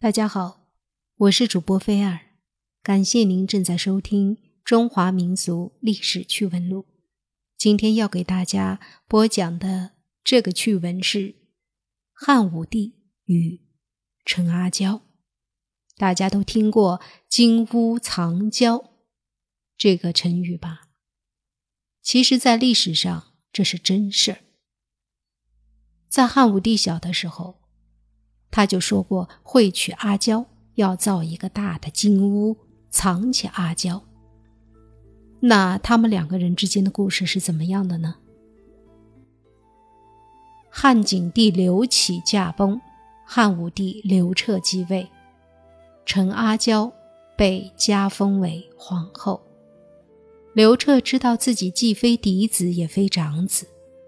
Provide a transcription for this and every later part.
大家好，我是主播菲尔，感谢您正在收听《中华民族历史趣闻录》。今天要给大家播讲的这个趣闻是汉武帝与陈阿娇。大家都听过“金屋藏娇”这个成语吧？其实，在历史上这是真事儿。在汉武帝小的时候。他就说过会娶阿娇，要造一个大的金屋藏起阿娇。那他们两个人之间的故事是怎么样的呢？汉景帝刘启驾崩，汉武帝刘彻继位，陈阿娇被加封为皇后。刘彻知道自己既非嫡子也非长子，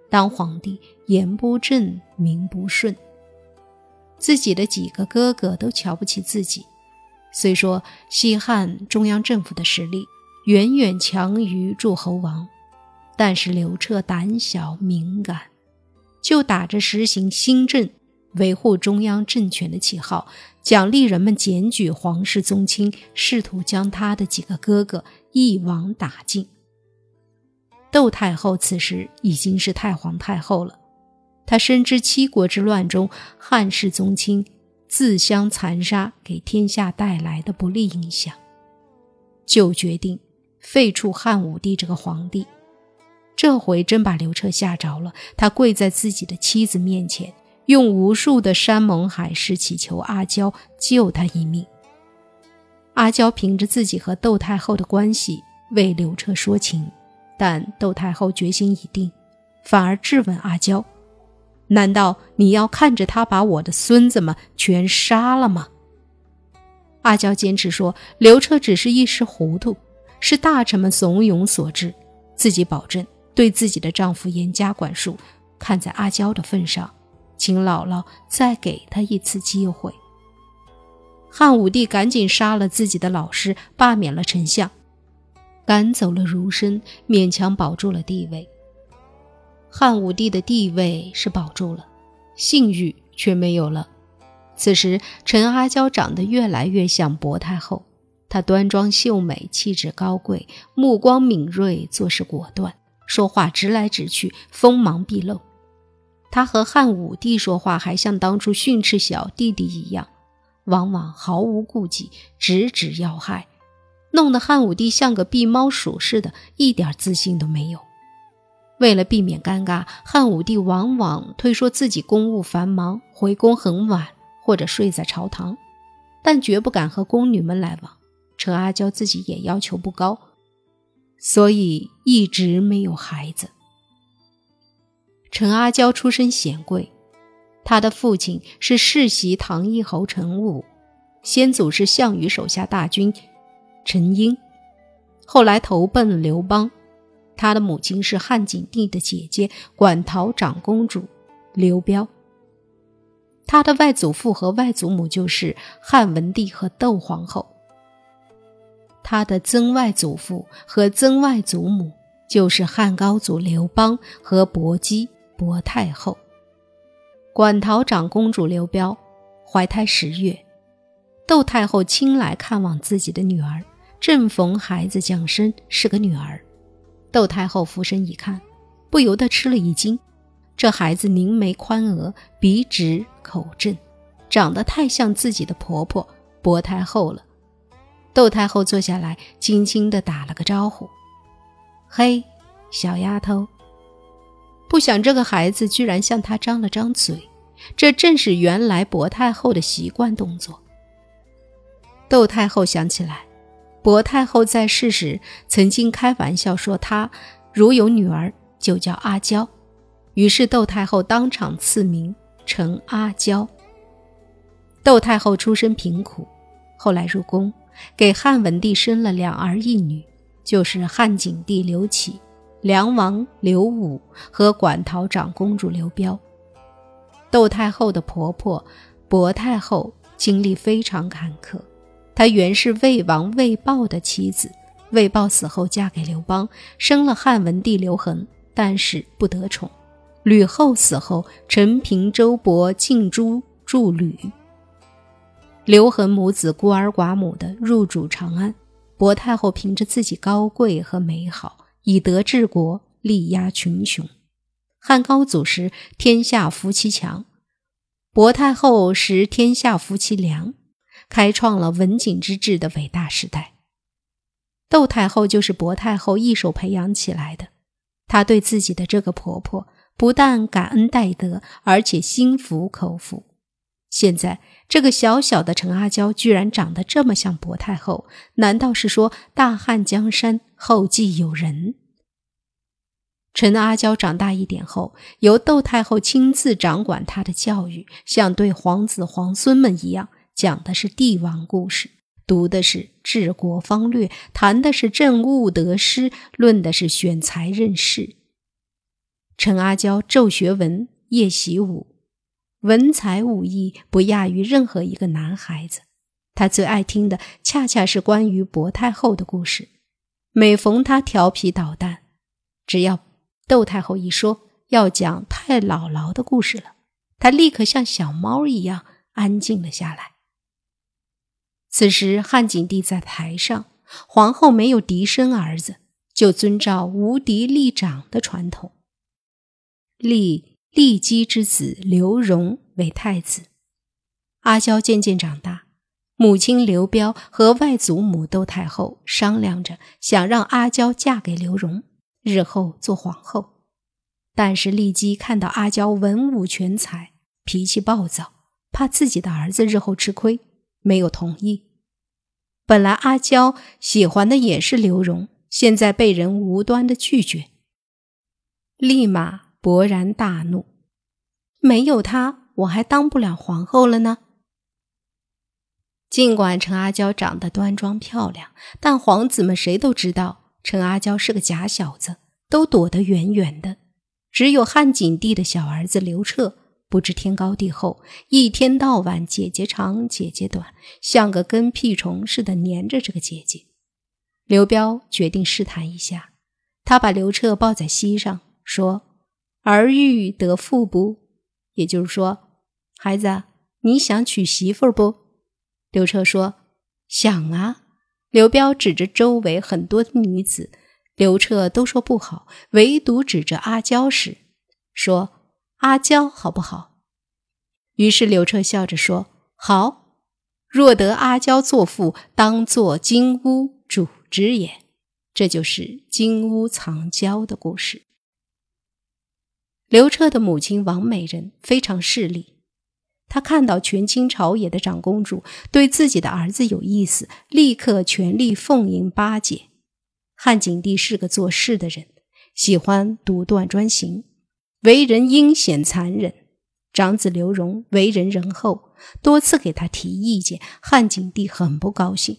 当皇帝言不正，名不顺。自己的几个哥哥都瞧不起自己。虽说西汉中央政府的实力远远强于诸侯王，但是刘彻胆小敏感，就打着实行新政、维护中央政权的旗号，奖励人们检举皇室宗亲，试图将他的几个哥哥一网打尽。窦太后此时已经是太皇太后了。他深知七国之乱中汉室宗亲自相残杀给天下带来的不利影响，就决定废黜汉武帝这个皇帝。这回真把刘彻吓着了，他跪在自己的妻子面前，用无数的山盟海誓祈求阿娇救他一命。阿娇凭着自己和窦太后的关系为刘彻说情，但窦太后决心已定，反而质问阿娇。难道你要看着他把我的孙子们全杀了吗？阿娇坚持说，刘彻只是一时糊涂，是大臣们怂恿所致，自己保证对自己的丈夫严加管束。看在阿娇的份上，请姥姥再给他一次机会。汉武帝赶紧杀了自己的老师，罢免了丞相，赶走了儒生，勉强保住了地位。汉武帝的地位是保住了，信誉却没有了。此时，陈阿娇长得越来越像薄太后。她端庄秀美，气质高贵，目光敏锐，做事果断，说话直来直去，锋芒毕露。她和汉武帝说话还像当初训斥小弟弟一样，往往毫无顾忌，直指要害，弄得汉武帝像个避猫鼠似的，一点自信都没有。为了避免尴尬，汉武帝往往推说自己公务繁忙，回宫很晚，或者睡在朝堂，但绝不敢和宫女们来往。陈阿娇自己也要求不高，所以一直没有孩子。陈阿娇出身显贵，她的父亲是世袭唐义侯陈武，先祖是项羽手下大军陈英，后来投奔刘邦。他的母亲是汉景帝的姐姐馆陶长公主刘彪，他的外祖父和外祖母就是汉文帝和窦皇后，他的曾外祖父和曾外祖母就是汉高祖刘邦和薄姬薄太后。馆陶长公主刘彪怀胎十月，窦太后亲来看望自己的女儿，正逢孩子降生，是个女儿。窦太后俯身一看，不由得吃了一惊。这孩子凝眉宽额，鼻直口正，长得太像自己的婆婆薄太后了。窦太后坐下来，轻轻地打了个招呼：“嘿，小丫头。”不想这个孩子居然向她张了张嘴，这正是原来薄太后的习惯动作。窦太后想起来。薄太后在世时曾经开玩笑说：“她如有女儿，就叫阿娇。”于是窦太后当场赐名陈阿娇。窦太后出身贫苦，后来入宫，给汉文帝生了两儿一女，就是汉景帝刘启、梁王刘武和馆陶长公主刘彪。窦太后的婆婆薄太后经历非常坎坷。她原是魏王魏豹的妻子，魏豹死后嫁给刘邦，生了汉文帝刘恒，但是不得宠。吕后死后，陈平、周勃、敬珠助吕。刘恒母子孤儿寡母的入主长安，薄太后凭着自己高贵和美好，以德治国，力压群雄。汉高祖时，天下夫妻强；薄太后时，天下夫妻良，开创了文景之治的伟大时代。窦太后就是薄太后一手培养起来的，她对自己的这个婆婆不但感恩戴德，而且心服口服。现在这个小小的陈阿娇居然长得这么像薄太后，难道是说大汉江山后继有人？陈阿娇长大一点后，由窦太后亲自掌管她的教育，像对皇子皇孙们一样，讲的是帝王故事，读的是治国方略，谈的是政务得失，论的是选才任事。陈阿娇昼学文，夜习武，文才武艺不亚于任何一个男孩子。他最爱听的恰恰是关于薄太后的故事。每逢他调皮捣蛋，只要窦太后一说要讲太姥姥的故事了，她立刻像小猫一样安静了下来。此时汉景帝在台上，皇后没有嫡生儿子，就遵照无嫡立长的传统，立骊姬之子刘荣为太子。阿娇渐渐长大，母亲刘彪和外祖母窦太后商量着，想让阿娇嫁给刘荣。日后做皇后，但是骊姬看到阿娇文武全才，脾气暴躁，怕自己的儿子日后吃亏，没有同意。本来阿娇喜欢的也是刘荣，现在被人无端的拒绝，立马勃然大怒：没有他，我还当不了皇后了呢。尽管陈阿娇长得端庄漂亮，但皇子们谁都知道。陈阿娇是个假小子，都躲得远远的。只有汉景帝的小儿子刘彻不知天高地厚，一天到晚姐姐长姐姐短，像个跟屁虫似的粘着这个姐姐。刘彪决定试探一下，他把刘彻抱在膝上，说：“儿欲得妇不？”也就是说，孩子，你想娶媳妇不？刘彻说：“想啊。”刘彪指着周围很多女子，刘彻都说不好，唯独指着阿娇时，说：“阿娇好不好？”于是刘彻笑着说：“好，若得阿娇作妇，当作金屋主之也。”这就是金屋藏娇的故事。刘彻的母亲王美人非常势利。她看到权倾朝野的长公主对自己的儿子有意思，立刻全力奉迎巴结。汉景帝是个做事的人，喜欢独断专行，为人阴险残忍。长子刘荣为人仁厚，多次给他提意见，汉景帝很不高兴。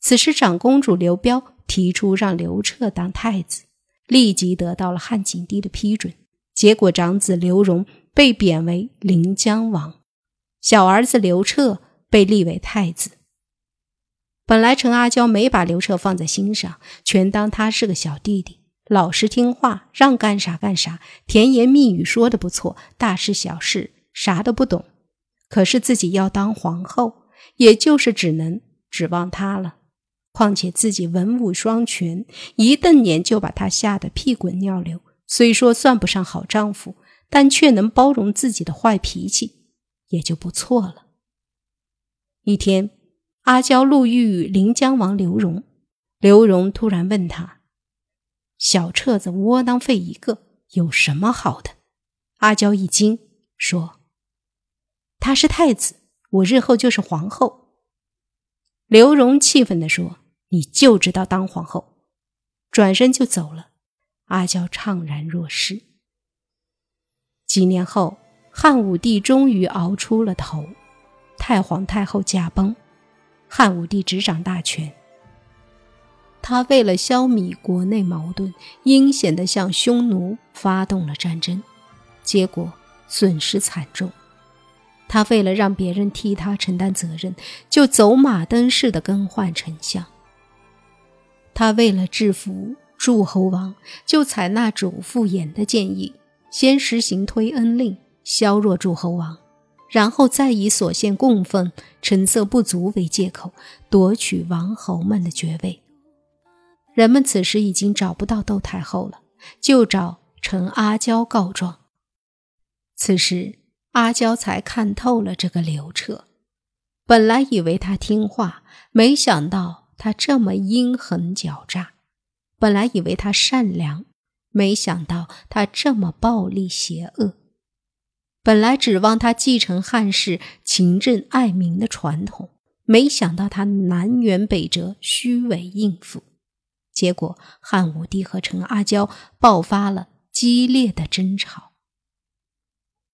此时长公主刘彪提出让刘彻当太子，立即得到了汉景帝的批准。结果长子刘荣被贬为临江王。小儿子刘彻被立为太子。本来陈阿娇没把刘彻放在心上，全当他是个小弟弟，老实听话，让干啥干啥，甜言蜜语说的不错，大事小事啥都不懂。可是自己要当皇后，也就是只能指望他了。况且自己文武双全，一瞪眼就把他吓得屁滚尿流。虽说算不上好丈夫，但却能包容自己的坏脾气。也就不错了。一天，阿娇路遇临江王刘荣，刘荣突然问他：“小册子窝囊废一个，有什么好的？”阿娇一惊，说：“他是太子，我日后就是皇后。”刘荣气愤地说：“你就知道当皇后！”转身就走了。阿娇怅然若失。几年后。汉武帝终于熬出了头，太皇太后驾崩，汉武帝执掌大权。他为了消弭国内矛盾，阴险地向匈奴发动了战争，结果损失惨重。他为了让别人替他承担责任，就走马灯似的更换丞相。他为了制服诸侯王，就采纳主父偃的建议，先实行推恩令。削弱诸侯王，然后再以所献供奉成色不足为借口，夺取王侯们的爵位。人们此时已经找不到窦太后了，就找陈阿娇告状。此时阿娇才看透了这个刘彻，本来以为他听话，没想到他这么阴狠狡诈；本来以为他善良，没想到他这么暴力邪恶；本来指望他继承汉室勤政爱民的传统，没想到他南辕北辙，虚伪应付。结果，汉武帝和陈阿娇爆发了激烈的争吵。